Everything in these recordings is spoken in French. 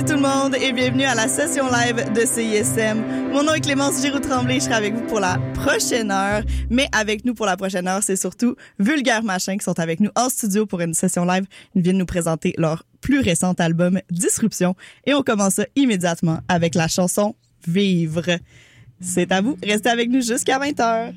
midi tout le monde et bienvenue à la session live de CISM. Mon nom est Clémence Giroux-Tremblay, je serai avec vous pour la prochaine heure. Mais avec nous pour la prochaine heure, c'est surtout Vulgaire Machin qui sont avec nous en studio pour une session live. Ils viennent nous présenter leur plus récent album Disruption et on commence ça immédiatement avec la chanson Vivre. C'est à vous, restez avec nous jusqu'à 20h.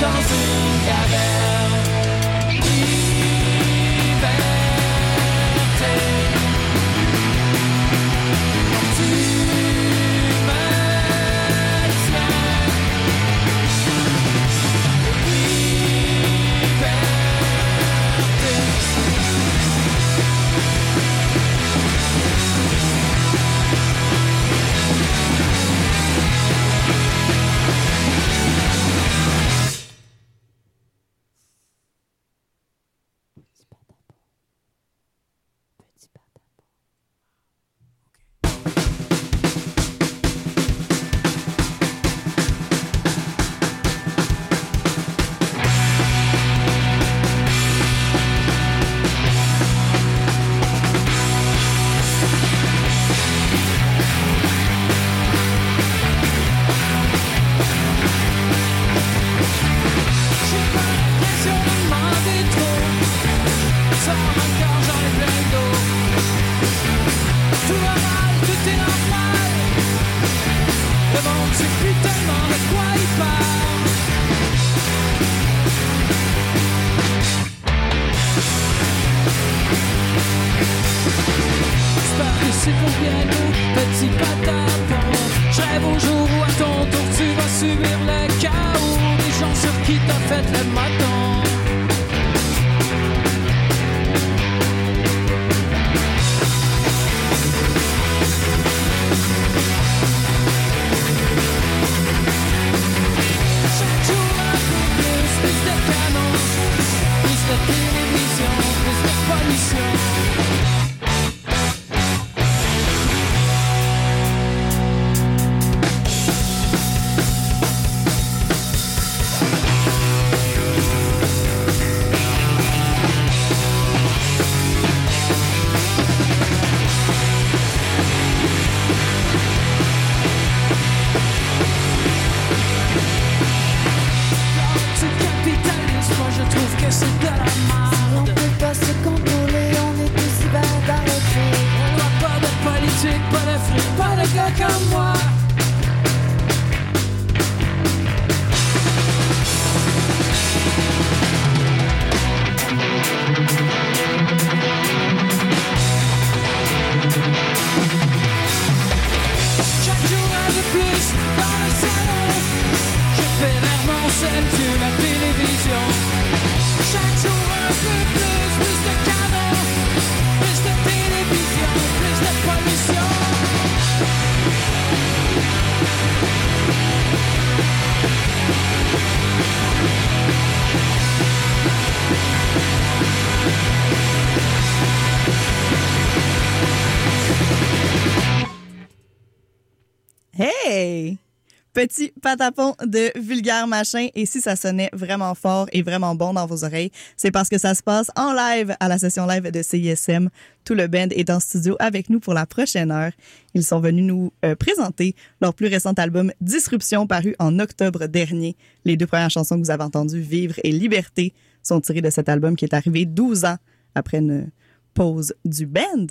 Petit patapon de vulgaire machin. Et si ça sonnait vraiment fort et vraiment bon dans vos oreilles, c'est parce que ça se passe en live à la session live de CISM. Tout le band est en studio avec nous pour la prochaine heure. Ils sont venus nous euh, présenter leur plus récent album Disruption paru en octobre dernier. Les deux premières chansons que vous avez entendues, Vivre et Liberté, sont tirées de cet album qui est arrivé 12 ans après une pause du band.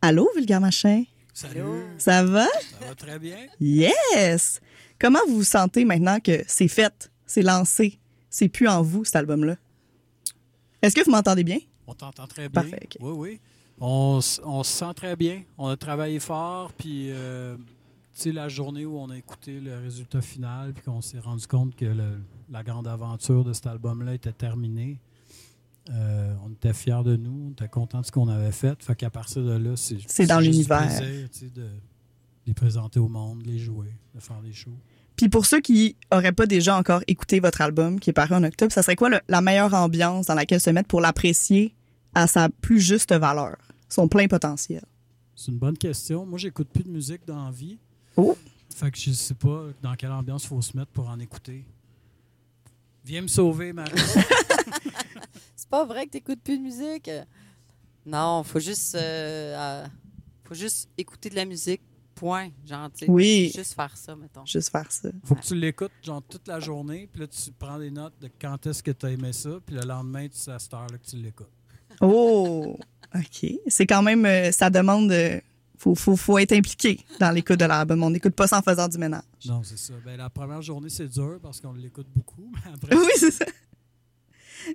Allô, vulgaire machin? Salut. Ça va? Ça va très bien. Yes! Comment vous vous sentez maintenant que c'est fait, c'est lancé, c'est plus en vous, cet album-là? Est-ce que vous m'entendez bien? On t'entend très bien. Parfait. Oui, oui. On, se sent très bien. On a travaillé fort, puis euh, tu sais, la journée où on a écouté le résultat final, puis qu'on s'est rendu compte que le, la grande aventure de cet album-là était terminée. Euh, on était fiers de nous, on était contents de ce qu'on avait fait. Fait qu'à partir de là, c'est C'est dans l'univers. Les présenter au monde, de les jouer, de faire des shows. Puis pour ceux qui auraient pas déjà encore écouté votre album qui est paru en octobre, ça serait quoi le- la meilleure ambiance dans laquelle se mettre pour l'apprécier à sa plus juste valeur, son plein potentiel? C'est une bonne question. Moi, j'écoute plus de musique dans la vie. Oh! Fait que je sais pas dans quelle ambiance il faut se mettre pour en écouter. Viens me sauver, Marie. C'est pas vrai que t'écoutes plus de musique? Non, faut juste, euh, euh, faut juste écouter de la musique. Point. Genre, tu sais, Oui. Juste faire ça, mettons. Juste faire ça. Faut que tu l'écoutes genre toute la journée, puis là tu prends des notes de quand est-ce que tu as aimé ça, puis le lendemain, c'est à cette heure-là que tu l'écoutes. Oh! OK. C'est quand même, euh, ça demande, euh, faut, faut, faut être impliqué dans l'écoute de l'album. On n'écoute pas ça en faisant du ménage. Non, c'est ça. Ben, la première journée, c'est dur parce qu'on l'écoute beaucoup, mais après, Oui, c'est ça.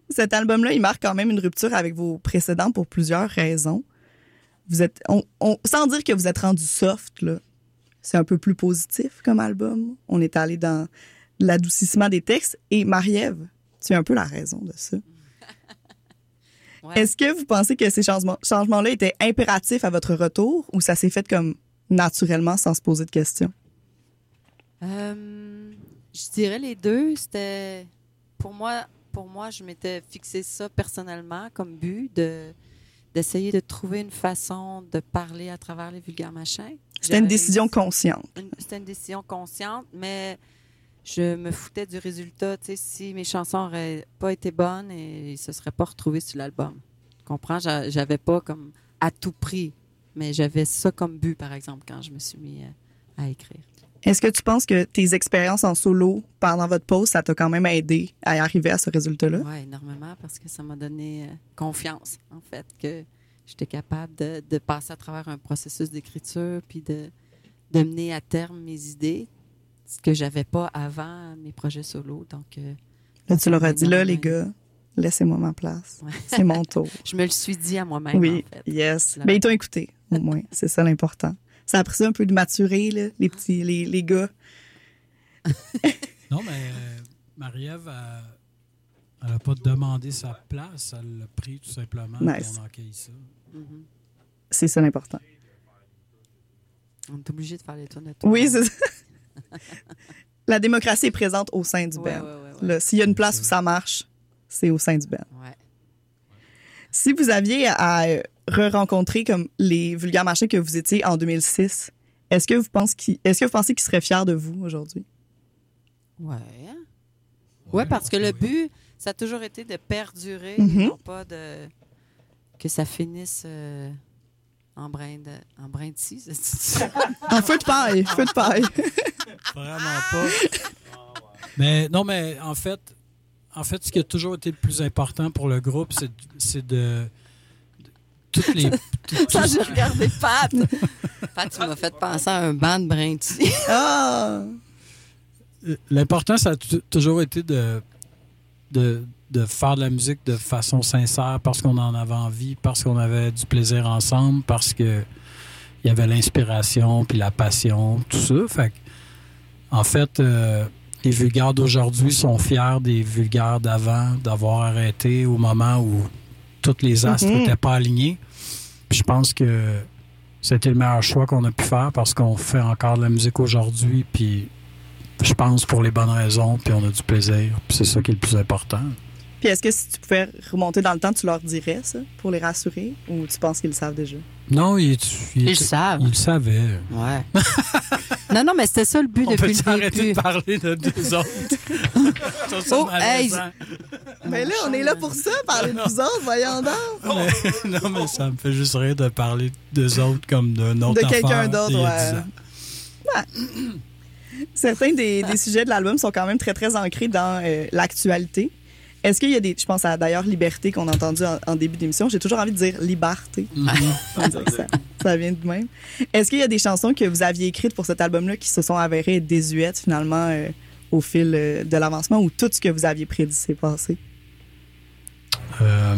Cet album-là, il marque quand même une rupture avec vos précédents pour plusieurs raisons. Vous êtes, on, on- sans dire que vous êtes rendu soft, là, c'est un peu plus positif comme album. On est allé dans l'adoucissement des textes. Et Marie-Ève, tu es un peu la raison de ça. Ouais. Est-ce que vous pensez que ces changements- changements-là étaient impératifs à votre retour ou ça s'est fait comme naturellement sans se poser de questions? Euh, je dirais les deux. C'était pour moi, pour moi, je m'étais fixé ça personnellement comme but de d'essayer de trouver une façon de parler à travers les vulgaires machins. C'était une décision consciente. C'était une décision consciente, mais je me foutais du résultat. Tu sais, si mes chansons n'auraient pas été bonnes, et ils se seraient pas retrouvés sur l'album. Tu comprends? J'a- J'avais pas comme à tout prix, mais j'avais ça comme but, par exemple, quand je me suis mis euh, à écrire. Est-ce que tu penses que tes expériences en solo pendant votre pause, ça t'a quand même aidé à arriver à ce résultat-là? Oui, énormément, parce que ça m'a donné euh, confiance, en fait, que j'étais capable de, de passer à travers un processus d'écriture, puis de, de mener à terme mes idées, ce que j'avais pas avant mes projets solo. Donc, euh, Là, tu leur as dit, là, les gars, laissez-moi ma place. Ouais. C'est mon tour. je me le suis dit à moi-même, oui, en fait. yes. Mais ils t'ont écouté, au moins. C'est ça l'important. Ça a pris ça un peu de maturer, là, les petits, les, les gars. Non, mais euh, Marie-Ève, elle n'a pas demandé sa place, elle l'a pris tout simplement. Nice. On. Mhm. C'est ça l'important. On est obligé de faire les tours de tout. Oui, c'est ça. La démocratie est présente au sein du Ouais, band. ouais, ouais, ouais. Là, S'il y a une place où ça marche, c'est au sein du. Ouais. Si vous aviez à euh, re-rencontrer comme les vulgaires machins que vous étiez en 2006, est-ce que vous pensez qu'ils, est-ce que vous pensez qu'ils seraient fiers de vous aujourd'hui? Ouais. Ouais, parce que le but, ça a toujours été de perdurer, et Mhm. non pas de que ça finisse euh, en brin de en brin de scie. En feu de paille, feu de paille. Vraiment pas. Mais non, mais en fait, en fait, ce qui a toujours été le plus important pour le groupe, c'est c'est de, de- toutes les tout- j'ai regardé Pat, Pat, tu m'as fait penser à un banc de. Ah! L'important, ça a toujours été de, de, de faire de la musique de façon sincère parce qu'on en avait envie, parce qu'on avait du plaisir ensemble, parce que il y avait l'inspiration puis la passion, tout ça. Fait que, en fait, euh, les vulgaires d'aujourd'hui sont fiers des vulgaires d'avant, d'avoir arrêté au moment où tous les astres Mhm. n'étaient pas alignés. Puis je pense que c'était le meilleur choix qu'on a pu faire parce qu'on fait encore de la musique aujourd'hui, puis je pense pour les bonnes raisons, puis on a du plaisir, puis c'est ça qui est le plus important. Puis est-ce que si tu pouvais remonter dans le temps, tu leur dirais ça pour les rassurer? Ou tu penses qu'ils le savent déjà? Non, il, il, Ils le il, savent. le savait. Ouais. non, non, mais c'était ça le but On depuis peut le arrêter début. de parler de deux autres? Oh, malaisant. Mais là, on est là pour ça, parler de vous autres, voyons donc! Mais- non, mais ça me fait juste rire de parler d'eux autres comme d'un autre De quelqu'un d'autre, ouais. Certains des, des sujets de l'album sont quand même très, très ancrés dans euh, l'actualité. Est-ce qu'il y a des. Je pense à d'ailleurs Liberté qu'on a entendu en, en début d'émission. J'ai toujours envie de dire Liberté. Mhm. Ça, ça vient de même. Est-ce qu'il y a des chansons que vous aviez écrites pour cet album-là qui se sont avérées être désuètes finalement euh, au fil euh, de l'avancement ou tout ce que vous aviez prédit s'est passé? Euh,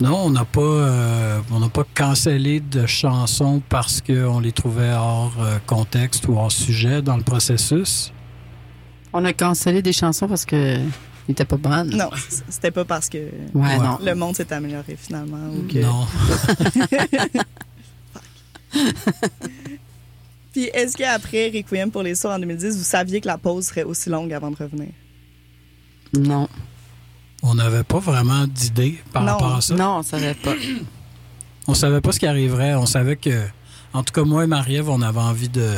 non, on n'a pas, euh, on n'a pas cancellé de chansons parce qu'on les trouvait hors euh, contexte ou hors sujet dans le processus. On On a cancellé des chansons parce que n'étaient pas bonnes. Non, c'était pas parce que Ouais, Ouais. non. le monde s'est amélioré finalement. Ou que... Non. Puis est-ce qu'après Requiem pour les sourds en 2010, vous saviez que la pause serait aussi longue avant de revenir? Non. On n'avait pas vraiment d'idée par Non. rapport à ça. Non, on savait pas. On savait pas ce qui arriverait. On savait que, en tout cas, moi et Marie-Ève, on avait envie de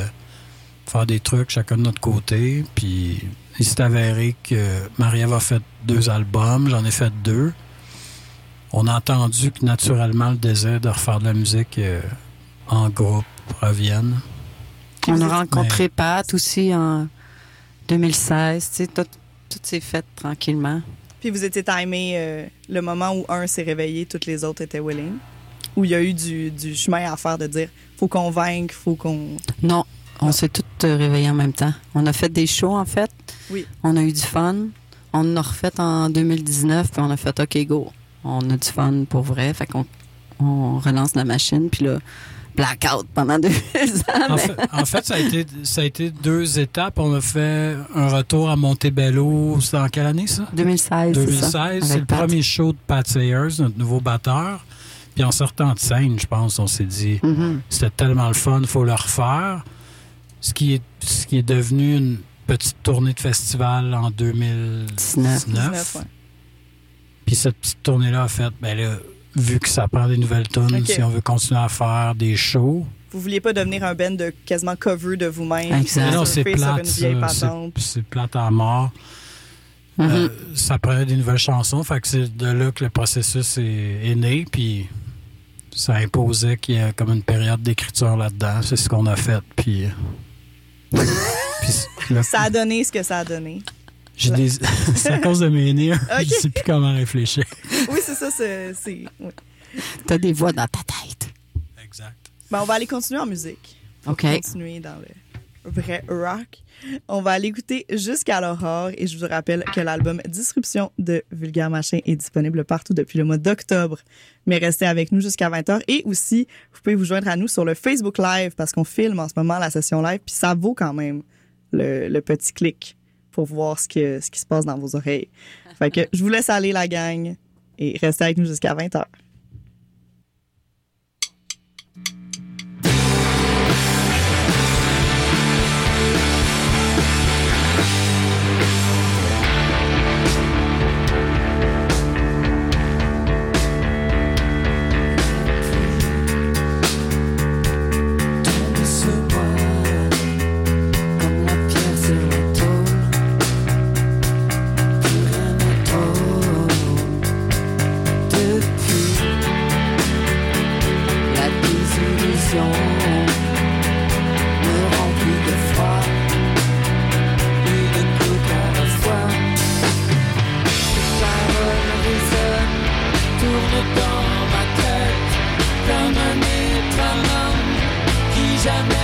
faire des trucs chacun de notre côté. Puis il s'est avéré que Marie-Ève a fait deux albums, j'en ai fait deux. On a entendu que naturellement le désir de refaire de la musique euh, en groupe revienne. On vous a rencontré Pat aussi en 2016. Tu sais, tout, tout s'est fait tranquillement. Puis vous étiez timé euh, le moment où un s'est réveillé, toutes les autres étaient willing? Où il y a eu du, du chemin à faire de dire faut convaincre, faut qu'on. Non, on s'est tous euh, réveillés en même temps. On a fait des shows, en fait. Oui. On a eu du fun. On en a refait en 2019, puis on a fait OK, go. On a du fun pour vrai. Fait qu'on on relance la machine, puis là, blackout pendant deux ans. En mais- fait, en fait, ça, a été, ça a été deux étapes. On a fait un retour à Montebello. C'était en quelle année, ça? 2016, c'est ça. 2016, c'est le Pat. premier show de Pat Sayers, notre nouveau batteur. Puis en sortant de scène, je pense, on s'est dit, Mhm. c'était tellement le fun, il faut le refaire. Ce qui, est, ce qui est devenu une petite tournée de festival en 2019. 19, ouais. Puis cette petite tournée-là a fait, ben là, vu que ça prend des nouvelles tunes, Ok. si on veut continuer à faire des shows, Vous vouliez pas devenir un band de quasiment cover de vous-même. Non, c'est plate, une vieille ça. C'est- plate à mort. Euh, ça prenait des nouvelles chansons. Fait que c'est de là que le processus est, est né. Puis ça imposait qu'il y ait comme une période d'écriture là-dedans. C'est ce qu'on a fait. Puis. puis là, Ça a donné ce que ça a donné. j'ai des- c'est à cause de mes nez. Ok. Je sais plus comment réfléchir. Oui, c'est ça, c'est. c'est- oui. T'as des voix dans ta tête. Exact. Ben, on va aller continuer en musique. OK. Continuer dans le vrai rock. On va aller écouter Jusqu'à l'aurore et je vous rappelle que l'album Disruption de Vulgaire Machin est disponible partout depuis le mois d'octobre. Mais restez avec nous jusqu'à 20h et aussi, vous pouvez vous joindre à nous sur le Facebook Live parce qu'on filme en ce moment la session live puis ça vaut quand même le, le petit clic pour voir ce, que, ce qui se passe dans vos oreilles. Fait que je vous laisse aller la gang et restez avec nous jusqu'à 20h. Jamais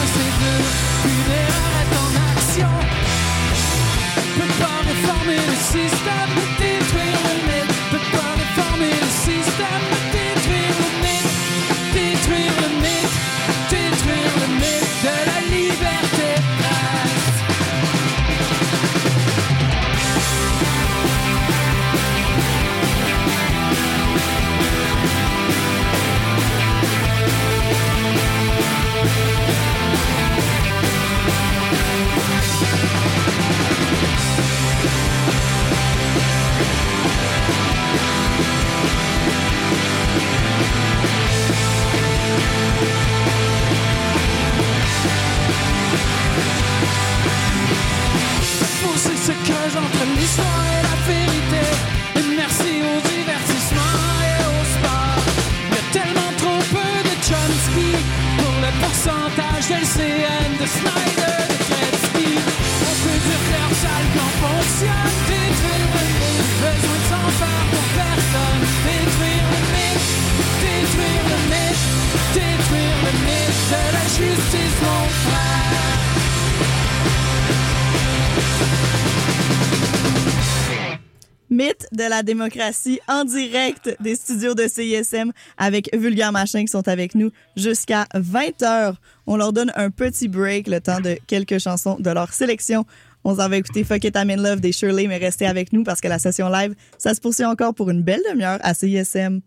must they do? la démocratie en direct des studios de CISM avec Vulgaire Machin qui sont avec nous jusqu'à 20h. On leur donne un petit break, le temps de quelques chansons de leur sélection. On s'en va écouter Fuck It, I'm in Love des Shirley, mais restez avec nous parce que la session live, ça se poursuit encore pour une belle demi-heure à CISM.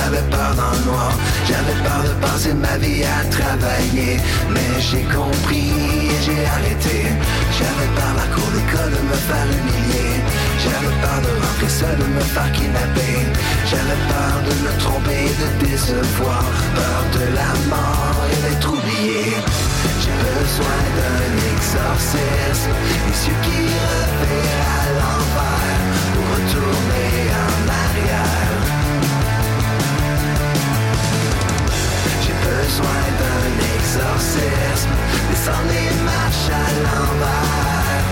J'avais peur dans le noir. J'avais peur de passer ma vie à travailler. Mais j'ai compris et j'ai arrêté. J'avais peur la cour d'école de me faire humilier. J'avais peur de rentrer seul, de me faire kidnapper. J'avais peur de me tromper et de décevoir. Peur de la mort et d'être oublié. J'ai besoin d'un exorcisme Les yeux qui revirent à l'envers. Pour retourner besoin d'un exorcisme. Descendre les marches à l'envers.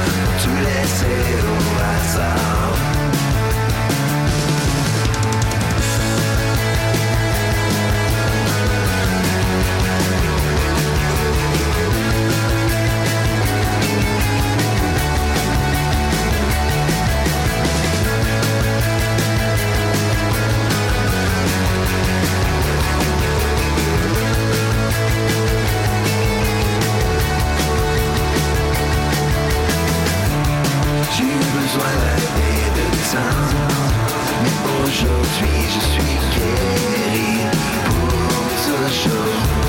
Tout laisser au hasard aujourd'hui je suis guéri pour toujours J'ai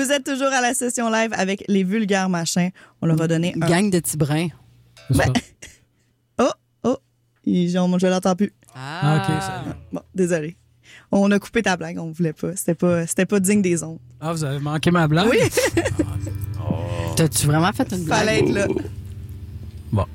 Vous êtes toujours à la session live avec les vulgaires machins. On leur a donné un... Gang de petits brins. C'est ça. Oh, oh, ils ont- je l'entends plus. Ah, ok, salut. Bon, désolé. On a coupé ta blague, on voulait pas. C'était pas, c'était pas digne des ondes. Ah, vous avez manqué ma blague? Oui, T'as-tu vraiment fait une blague? fallait être là. Bon.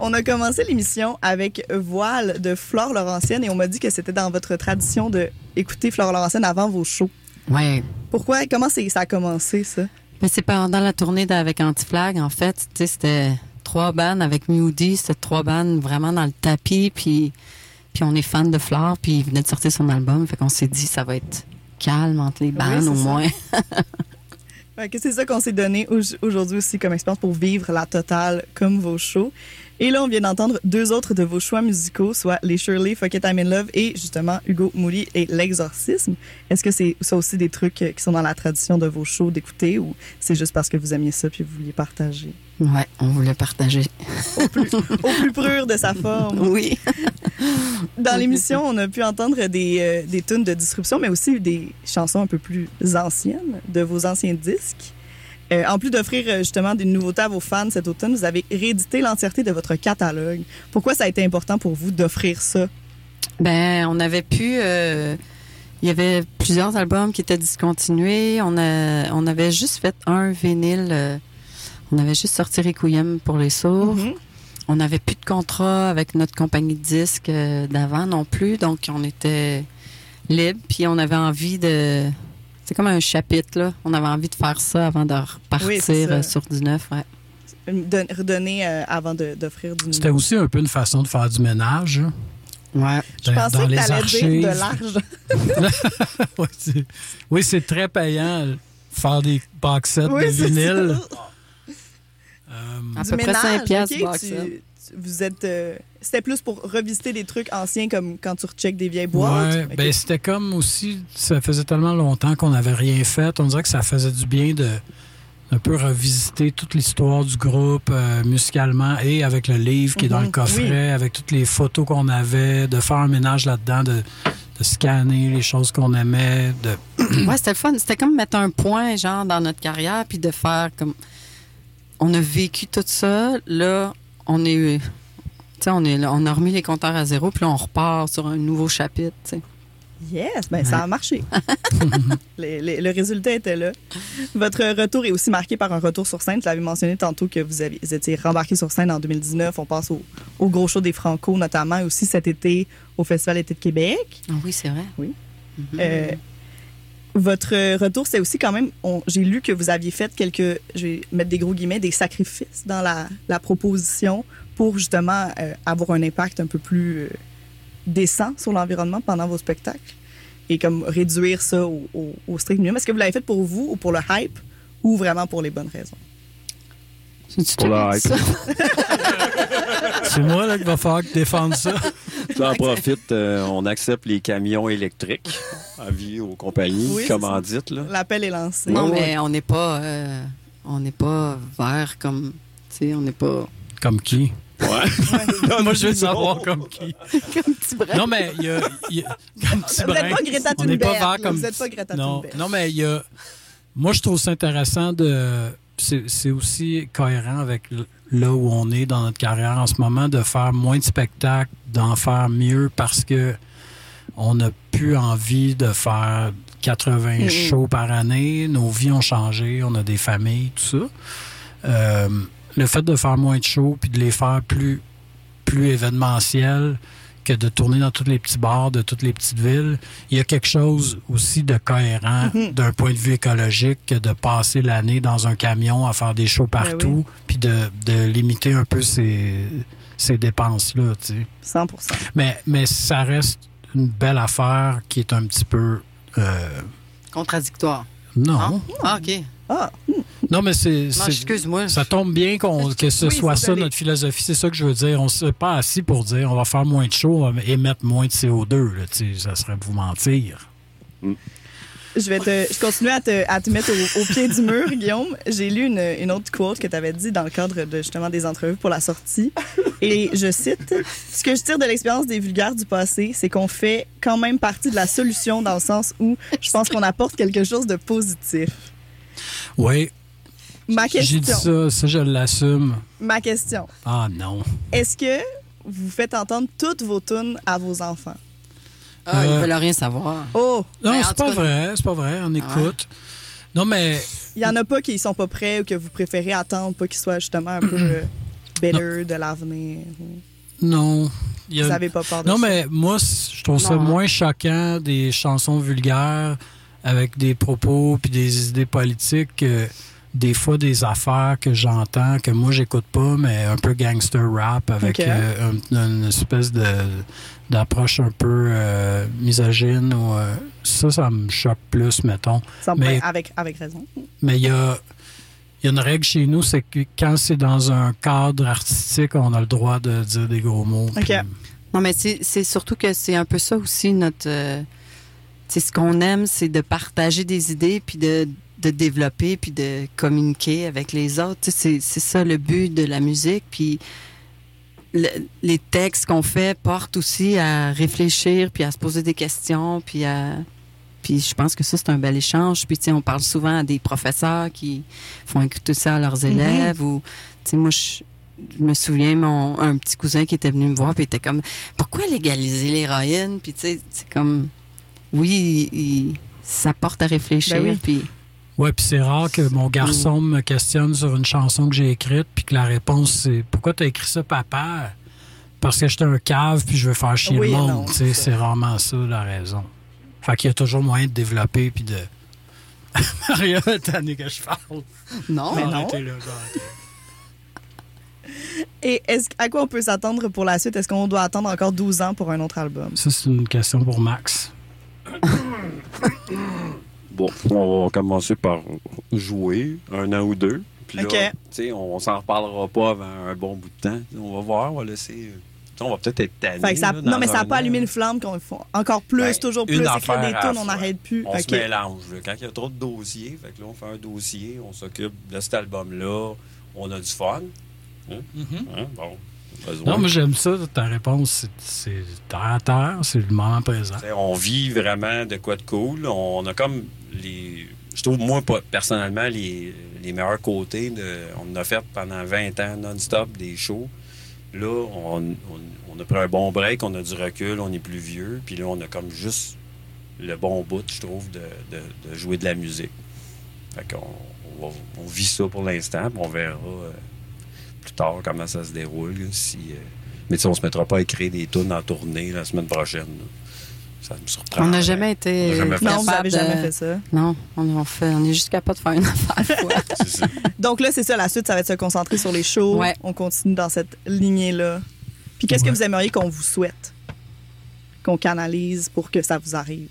On a commencé l'émission avec Voile de Flore Laurentienne et on m'a dit que c'était dans votre tradition de écouter Flore Laurentienne avant vos shows. Ouais. Pourquoi? Comment ça a commencé, ça? Mais c'est pendant la tournée d'avec Anti-Flag, en fait. C'était trois bandes avec Moody. C'était trois bandes vraiment dans le tapis. Puis, puis on est fan de Flore. Puis il venait de sortir son album. Fait qu'on s'est dit, ça va être calme entre les bandes, au moins. C'est ça qu'on s'est donné au- aujourd'hui aussi comme expérience pour vivre la totale comme vos shows. Et là, on vient d'entendre deux autres de vos choix musicaux, soit les Shirley, Fuck It, I'm in Love et justement Hugo Mouli et L'Exorcisme. Est-ce que c'est ça aussi des trucs euh, qui sont dans la tradition de vos shows d'écouter ou c'est juste parce que vous aimiez ça puis vous vouliez partager? Ouais, on voulait partager. Au plus pur de sa forme. Oui. Dans l'émission, on a pu entendre des, euh, des tunes de disruption, mais aussi des chansons un peu plus anciennes de vos anciens disques. Euh, en plus d'offrir euh, justement des nouveautés à vos fans cet automne, vous avez réédité l'entièreté de votre catalogue. Pourquoi ça a été important pour vous d'offrir ça? Ben, on avait pu. euh, il y avait plusieurs albums qui étaient discontinués. On, a, on avait juste fait un vinyle. euh, on avait juste sorti Requiem pour les sourds. Mhm. On n'avait plus de contrat avec notre compagnie de disques d'avant non plus. Donc, on était libre. Puis, on avait envie de. C'est comme un chapitre, là. On avait envie de faire ça avant de repartir Oui, euh, sur du neuf. Ouais. Don- redonner euh, avant de- d'offrir du C'était aussi un peu une façon de faire du ménage. hein, Ouais. Je dans- pensais dans que les t'allais archives. dire de l'argent. C'est- oui, c'est très payant faire des box sets Oui, de vinyle. ça. Euh, À peu près ménage, 5 piastres box tu. Vous êtes. euh, c'était plus pour revisiter des trucs anciens comme quand tu recheckes des vieilles boîtes. Ouais, Ok. ben c'était comme aussi, ça faisait tellement longtemps qu'on n'avait rien fait. On dirait que ça faisait du bien de un peu revisiter toute l'histoire du groupe euh, musicalement et avec le livre qui est dans Mhm, le coffret, avec toutes les photos qu'on avait, de faire un ménage là-dedans, de, de scanner les choses qu'on aimait, de Ouais, c'était le fun. C'était comme mettre un point, genre, dans notre carrière, puis de faire comme. On a vécu tout ça. Là, on est. On, est on a remis les compteurs à zéro, puis là, on repart sur un nouveau chapitre. Yes, ben ça a marché. Les- les- le résultat était là. Votre retour est aussi marqué par un retour sur scène. Tu l'avais mentionné tantôt que vous, avez, vous étiez rembarqué sur scène en 2019. On passe au, au gros show des Franco, notamment, et aussi cet été au Festival Été de Québec. Ah oui, c'est vrai. Oui. Mhm. Euh, votre retour, c'est aussi quand même, j'ai lu que vous aviez fait quelques, je vais mettre des gros guillemets, des sacrifices dans la, la proposition pour justement euh, avoir un impact un peu plus euh, décent sur l'environnement pendant vos spectacles et comme réduire ça au, au- au strict minimum. Est-ce que vous l'avez fait pour vous ou pour le hype ou vraiment pour les bonnes raisons? C'est-tu Pour toi le qui dis hype. ça? C'est moi là, qui va falloir défendre ça. J'en profite, euh, on accepte les camions électriques à vie aux compagnies, Oui, c'est commandites. Là. L'appel est lancé. Non, Ouais, mais on n'est pas. euh, on n'est pas vert comme. Tu sais, on n'est pas. Comme qui? Ouais. Moi, je veux savoir comme qui. comme petit brin. Non, mais il y a. il y a- comme petit Vous n'êtes brin. pas Greta On n'est pas Thunberg. vert là. comme. Vous n'êtes pas Greta non, Thunberg. non, mais il y a. Moi, je trouve ça intéressant de. C'est aussi cohérent avec là où on est dans notre carrière en ce moment, de faire moins de spectacles, d'en faire mieux parce que on n'a plus envie de faire 80 Mhm. shows par année. Nos vies ont changé, on a des familles, tout ça. Euh, le fait de faire moins de shows puis de les faire plus, plus événementiels que de tourner dans tous les petits bars de toutes les petites villes, il y a quelque chose aussi de cohérent Mhm. d'un point de vue écologique que de passer l'année dans un camion à faire des shows partout puis de, de limiter un peu ces, ces dépenses-là, tu sais. 100 Mais, mais ça reste une belle affaire qui est un petit peu... euh, Contradictoire. non. Ah, OK. Ah, Non, mais c'est... Excuse-moi. Ça tombe bien qu'on, que ce Oui, soit ça allé. notre philosophie. C'est ça que je veux dire. On ne s'est pas assis pour dire on va faire moins de show, on va émettre moins de CO2. Là, ça serait vous mentir. Je vais te, je continue à te, à te mettre au, au pied du mur, Guillaume. J'ai lu une, une autre quote que tu avais dit dans le cadre de justement des entrevues pour la sortie. Et je cite Ce que je tire de l'expérience des vulgaires du passé, c'est qu'on fait quand même partie de la solution dans le sens où je pense qu'on apporte quelque chose de positif. Oui, Ma j'ai dit question. ça. Ça, je l'assume. Ma question. Ah non. Est-ce que vous faites entendre toutes vos tunes à vos enfants? Ah, ils Euh, veulent rien savoir. Oh, Non, Ben, en c'est pas cas- vrai. C'est pas vrai. On écoute. Non, mais il y en a pas qui sont pas prêts ou que vous préférez attendre, pas qu'ils soient justement un peu euh, bitter de l'avenir. non. Il y a- Vous n'avez pas peur de Non, ça? mais moi, je trouve ça moins choquant des chansons vulgaires avec des propos puis des idées politiques que des fois des affaires que j'entends que moi j'écoute pas mais un peu gangster rap avec euh, un- une espèce de d'approche un peu euh, misogyne ou euh, ça ça me choque plus mettons Ça me- mais- avec, avec raison. mais il y a il y a une règle chez nous c'est que quand c'est dans un cadre artistique on a le droit de dire des gros mots Ok. puis- Non, mais c'est c'est surtout que c'est un peu ça aussi notre. euh, ce qu'on aime, c'est de partager des idées, puis de, de développer, puis de communiquer avec les autres. C'est ça le but de la musique. Puis le- les textes qu'on fait portent aussi à réfléchir, puis à se poser des questions, puis à. Puis je pense que ça, c'est un bel échange. Puis, tu sais, on parle souvent à des professeurs qui font écouter ça à leurs élèves. Ou, tu sais, moi, je, je me souviens, mon, un petit cousin qui était venu me voir, puis il était comme, pourquoi légaliser l'héroïne? Puis, tu sais, c'est comme, oui, il- ça porte à réfléchir. Ben oui. Puis, Ouais, puis c'est rare que mon garçon me questionne sur une chanson que j'ai écrite, puis que la réponse c'est pourquoi t'as écrit ça, papa? Parce que j'étais un cave, puis je veux faire chier Oui le monde. c'est sais, ça. c'est rarement ça la raison. Fait qu'il y a toujours moyen de développer, puis de. Maria, tanné que je parle. non. Mais non. Là. Et est-ce, à quoi on peut s'attendre pour la suite? Est-ce qu'on doit attendre encore 12 ans pour un autre album? Ça, c'est une question pour Max. Bon, on va commencer par jouer un an ou deux. Puis là, OK. tu sais, on, s'en reparlera pas avant un bon bout de temps. On va voir, on va laisser. tu sais, On va peut-être être tanné. Fait que ça, là, non, mais ça n'a pas allumé une flamme qu'on fait encore plus, Ben, toujours une plus, affaire des tunes, on n'arrête plus. On se mélange. là. Quand il y a trop de dossiers, fait que là, on fait un dossier, on s'occupe de cet album-là, on a du fun. Hein? Hein? Bon, besoin. Non, mais j'aime ça. Ta réponse, c'est- terre à terre, c'est le moment présent. On vit vraiment de quoi de cool. On a comme les. Je trouve, moi, personnellement, les, les meilleurs côtés. De, on a fait pendant 20 ans non-stop des shows. Là, on, on- on a pris un bon break, on a du recul, on est plus vieux. Puis là, on a comme juste le bon bout, je trouve, de, de- de jouer de la musique. Fait qu'on on, on vit ça pour l'instant, puis on verra euh, plus tard comment ça se déroule. là, si, euh, mais tu sais, on se mettra pas à écrire des tunes en tournée la semaine prochaine. là. Ça me surprend. On n'a jamais été. On n'a jamais fait Non, vous capable n'avez jamais fait ça. Non, on, on fait, on est juste capable de faire une affaire. ça. Donc là, c'est ça, la suite, ça va être se concentrer sur les shows. Ouais. On continue dans cette lignée-là. Puis qu'est-ce que Ouais. vous aimeriez qu'on vous souhaite? Qu'on canalise pour que ça vous arrive?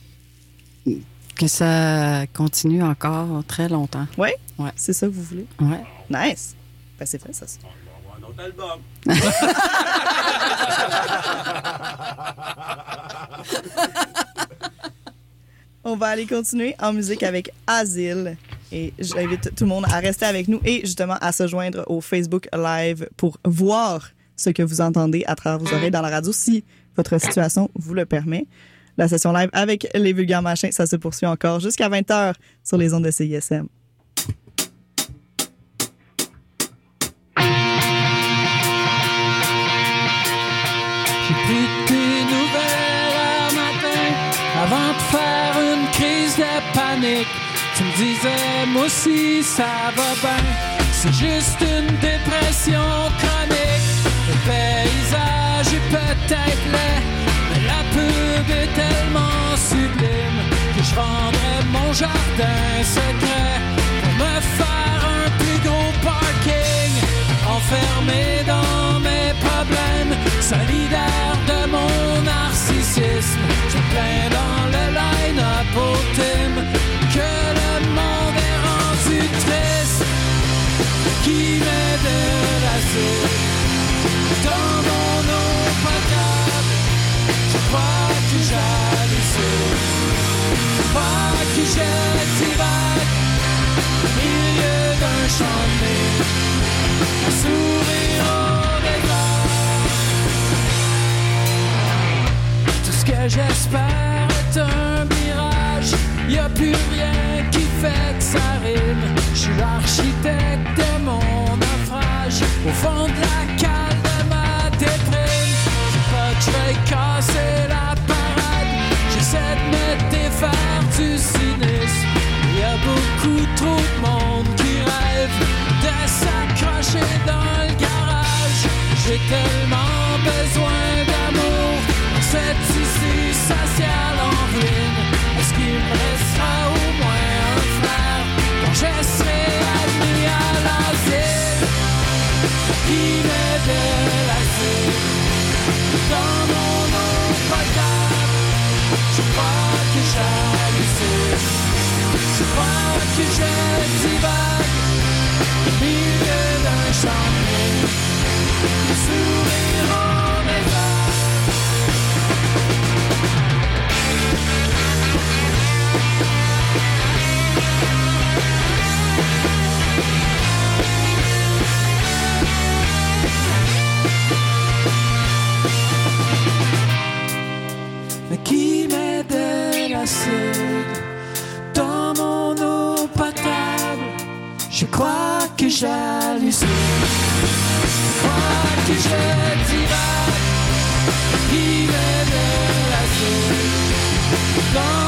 que ça continue encore très longtemps. C'est ça que vous voulez? Ouais. Nice! Ben, c'est fait, ça. ça. On va avoir un autre album. On va aller continuer en musique avec Asile. Et j'invite tout le monde à rester avec nous et justement à se joindre au Facebook Live pour voir ce que vous entendez à travers vos oreilles dans la radio si votre situation vous le permet. La session live avec les vulgaires machins, ça se poursuit encore jusqu'à 20h sur les ondes de CISM. Panique. Tu me disais, moi aussi, ça va bien. C'est juste une dépression chronique. Le paysage est peut-être laid, mais la pub est tellement sublime que je vendrais mon jardin secret pour me faire un plus gros parking. Enfermé dans mes problèmes, solidaire de mon narcissisme. Je plains dans le line-up au que le monde est rendu triste. Qui met de dans mon eau potable? Je crois que j'hallucine. Je crois que je divague au milieu d'un champ de. Un j'espère est un mirage. Y a plus rien qui fait que ça rime. Je suis l'architecte de mon naufrage. Au fond de la cale de ma déprime. Pas que je casser la parade. J'essaie de me défaire du cynisme. Y a beaucoup trop de monde qui rêve de s'accrocher dans le garage. J'ai tellement besoin d'amour cette sociale en ruine. Est-ce qu'il me restera au moins un frère quand je serai admis à? Qui met de dans mon potable? Je crois que j'hallucine. Je crois que je divague que j'hallucine. Crois que je divague. Qui met de l'acide dans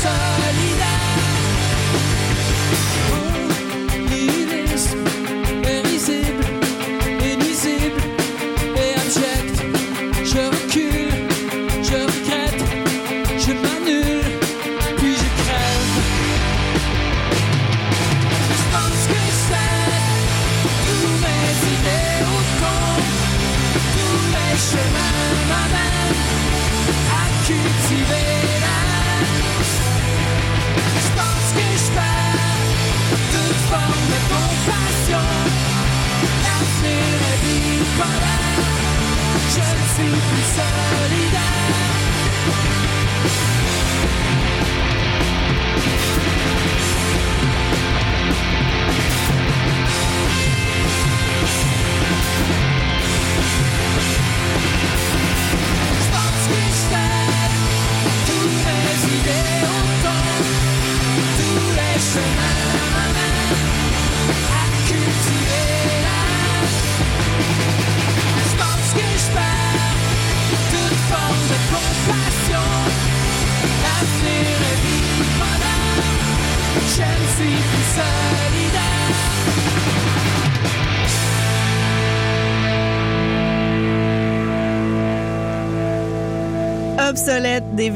suis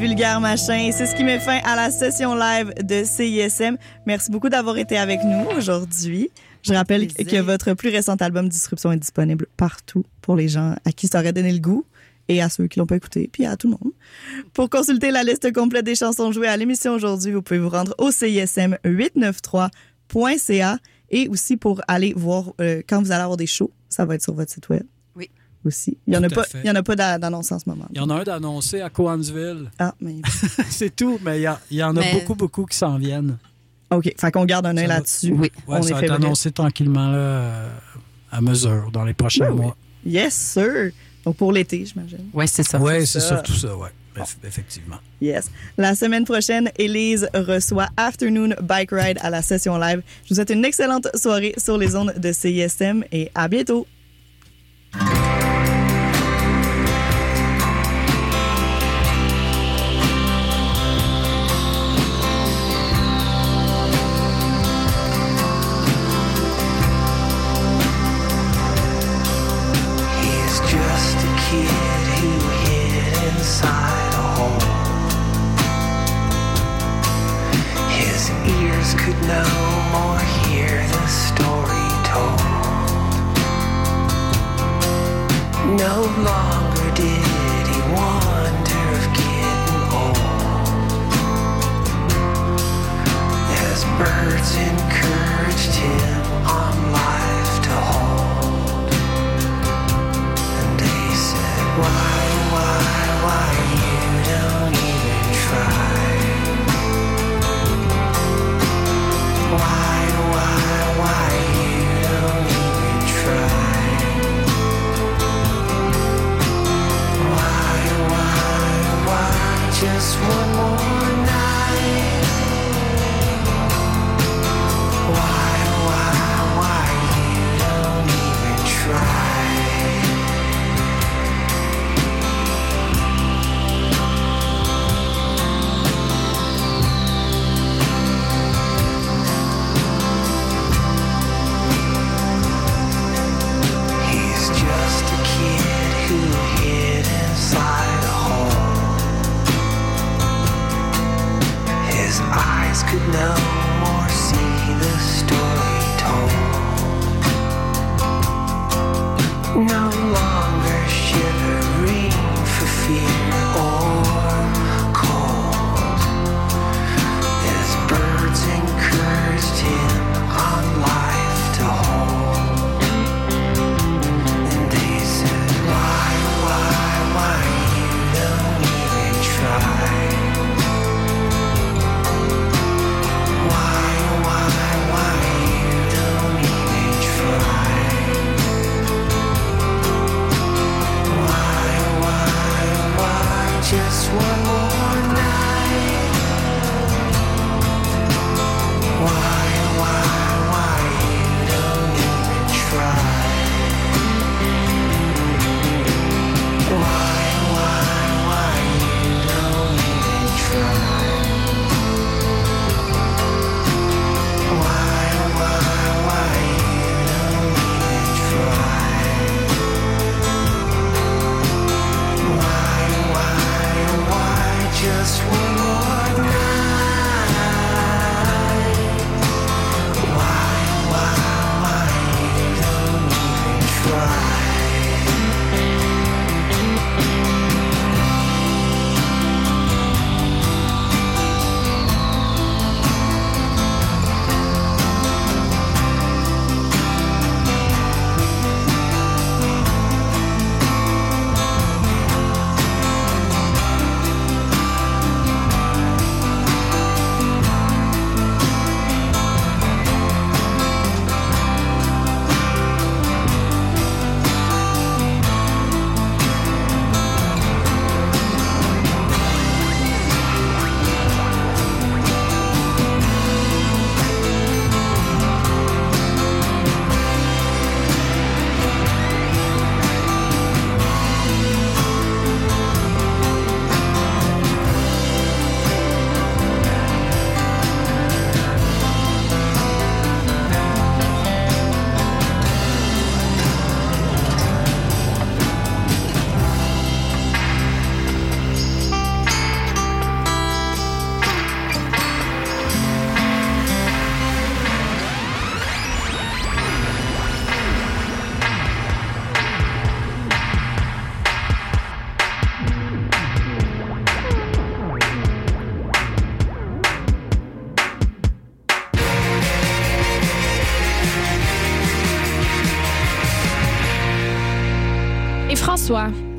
Vulgaires machins. C'est ce qui met fin à la session live de CISM. Merci beaucoup d'avoir été avec nous aujourd'hui. Je rappelle que votre plus récent album Disruption est disponible partout pour les gens à qui ça aurait donné le goût et à ceux qui l'ont pas écouté, puis à tout le monde. Pour consulter la liste complète des chansons jouées à l'émission aujourd'hui, vous pouvez vous rendre au CISM893.ca et aussi pour aller voir euh, quand vous allez avoir des shows, ça va être sur votre site web. Aussi. Il y en a pas, il y en a pas en ce moment. Il y en a un d'annoncé à Coansville. Ah, mais C'est tout, mais il y, a- il y en a Mais- beaucoup, beaucoup qui s'en viennent. OK. Fait qu'on garde un œil là-dessus. Oui. Ouais, On ça est va être annoncé tranquillement là, euh, à mesure dans les prochains oui. mois. Yes, sir. Donc pour l'été, j'imagine. Oui, c'est ça. Oui, c'est surtout ça, oui. Effectivement. Yes. La semaine prochaine, Elise reçoit Afternoon Bike Ride à la session live. Je vous souhaite une excellente soirée sur les ondes de CISM et à bientôt.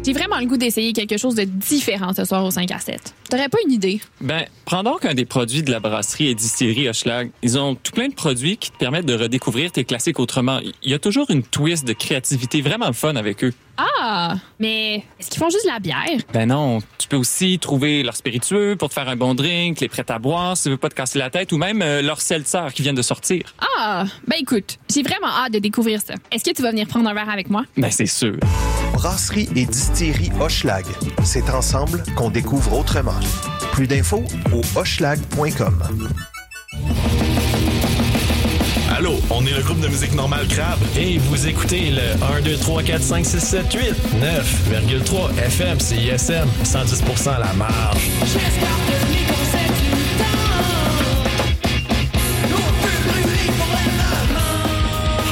J'ai vraiment le goût d'essayer quelque chose de différent ce soir au 5 à 7. T'aurais pas une idée? Ben, prends donc un des produits de la brasserie et distillerie Hochelag. Ils ont tout plein de produits qui te permettent de redécouvrir tes classiques autrement. Il y a toujours une twist de créativité vraiment fun avec eux. Ah, mais est-ce qu'ils font juste de la bière? Ben non, tu peux aussi trouver leur spiritueux pour te faire un bon drink, les prêts à boire si tu veux pas te casser la tête, ou même euh, leur seltzer qui viennent de sortir. Ah, ben écoute, j'ai vraiment hâte de découvrir ça. Est-ce que tu vas venir prendre un verre avec moi? Ben c'est sûr. Brasserie et distillerie Hochelag. C'est ensemble qu'on découvre autrement. Plus d'infos au hochelag.com. Allô, on est le groupe de musique normale Crabe et vous écoutez le 1, 2, 3, 4, 5, 6, 7, 8, 9,3 FM CISM, 110% à la marge.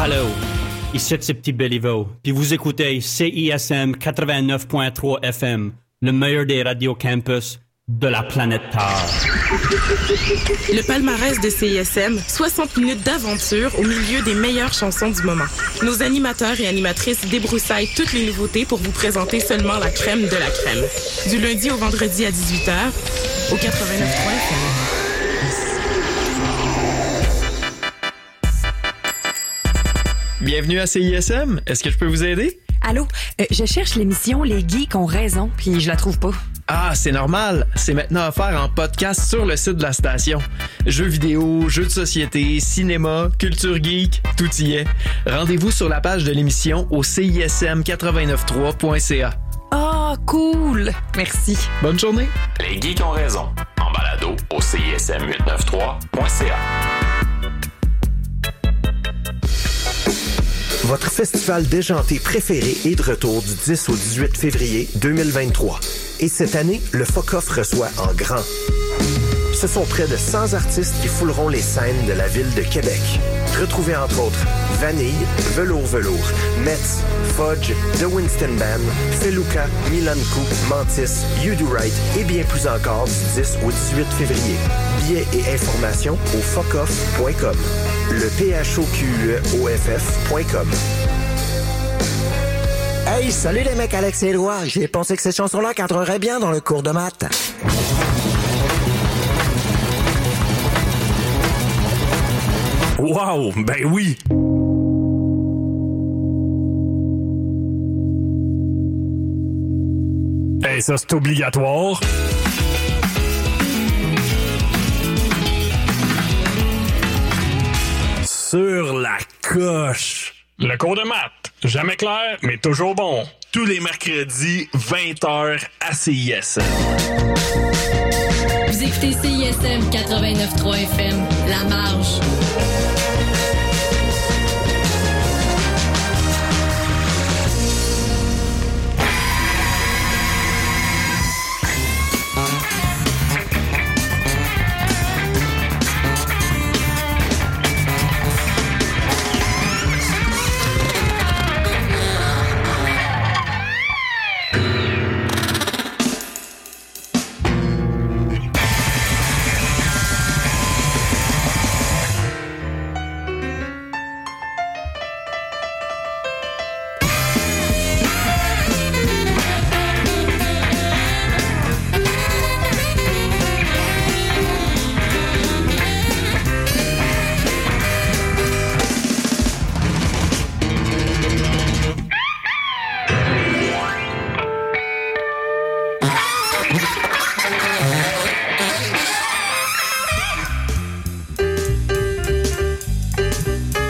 Hello, ici c'est Petit Béliveau, puis vous écoutez CISM 89.3 FM, le meilleur des radios campus de la planète Terre. Le palmarès de CISM, 60 minutes d'aventure au milieu des meilleures chansons du moment. Nos animateurs et animatrices débroussaillent toutes les nouveautés pour vous présenter seulement la crème de la crème. Du lundi au vendredi à 18h, au 89.3 FM. Bienvenue à CISM. Est-ce que je peux vous aider? Allô, euh, je cherche l'émission Les Geeks ont raison, puis je la trouve pas. Ah, c'est normal. C'est maintenant offert en podcast sur le site de la station. Jeux vidéo, jeux de société, cinéma, culture geek, tout y est. Rendez-vous sur la page de l'émission au cism893.ca. Ah, cool! Merci. Bonne journée. Les geeks ont raison. En balado au CISM893.ca. Votre festival déjanté préféré est de retour du 10 au 18 février 2023. Et cette année, le FOCOF reçoit en grand. Ce sont près de 100 artistes qui fouleront les scènes de la ville de Québec. Retrouvez entre autres Vanille, Velours Velours, Metz, Fudge, The Winston Band, Feluca, Milan Coop, Mantis, You Do Right et bien plus encore du 10 au 18 février. Billets et informations au fuckoff.com. Le PHOQEOFF.com. Hey, salut les mecs, Alex et Éloi. J'ai pensé que cette chanson-là cadrerait bien dans le cours de maths. Wow, ben oui! Hey, ça c'est obligatoire. Sur la coche. Le cours de maths. Jamais clair, mais toujours bon. Tous les mercredis, 20h à CISM. Vous écoutez CISM 89.3 FM, La Marge.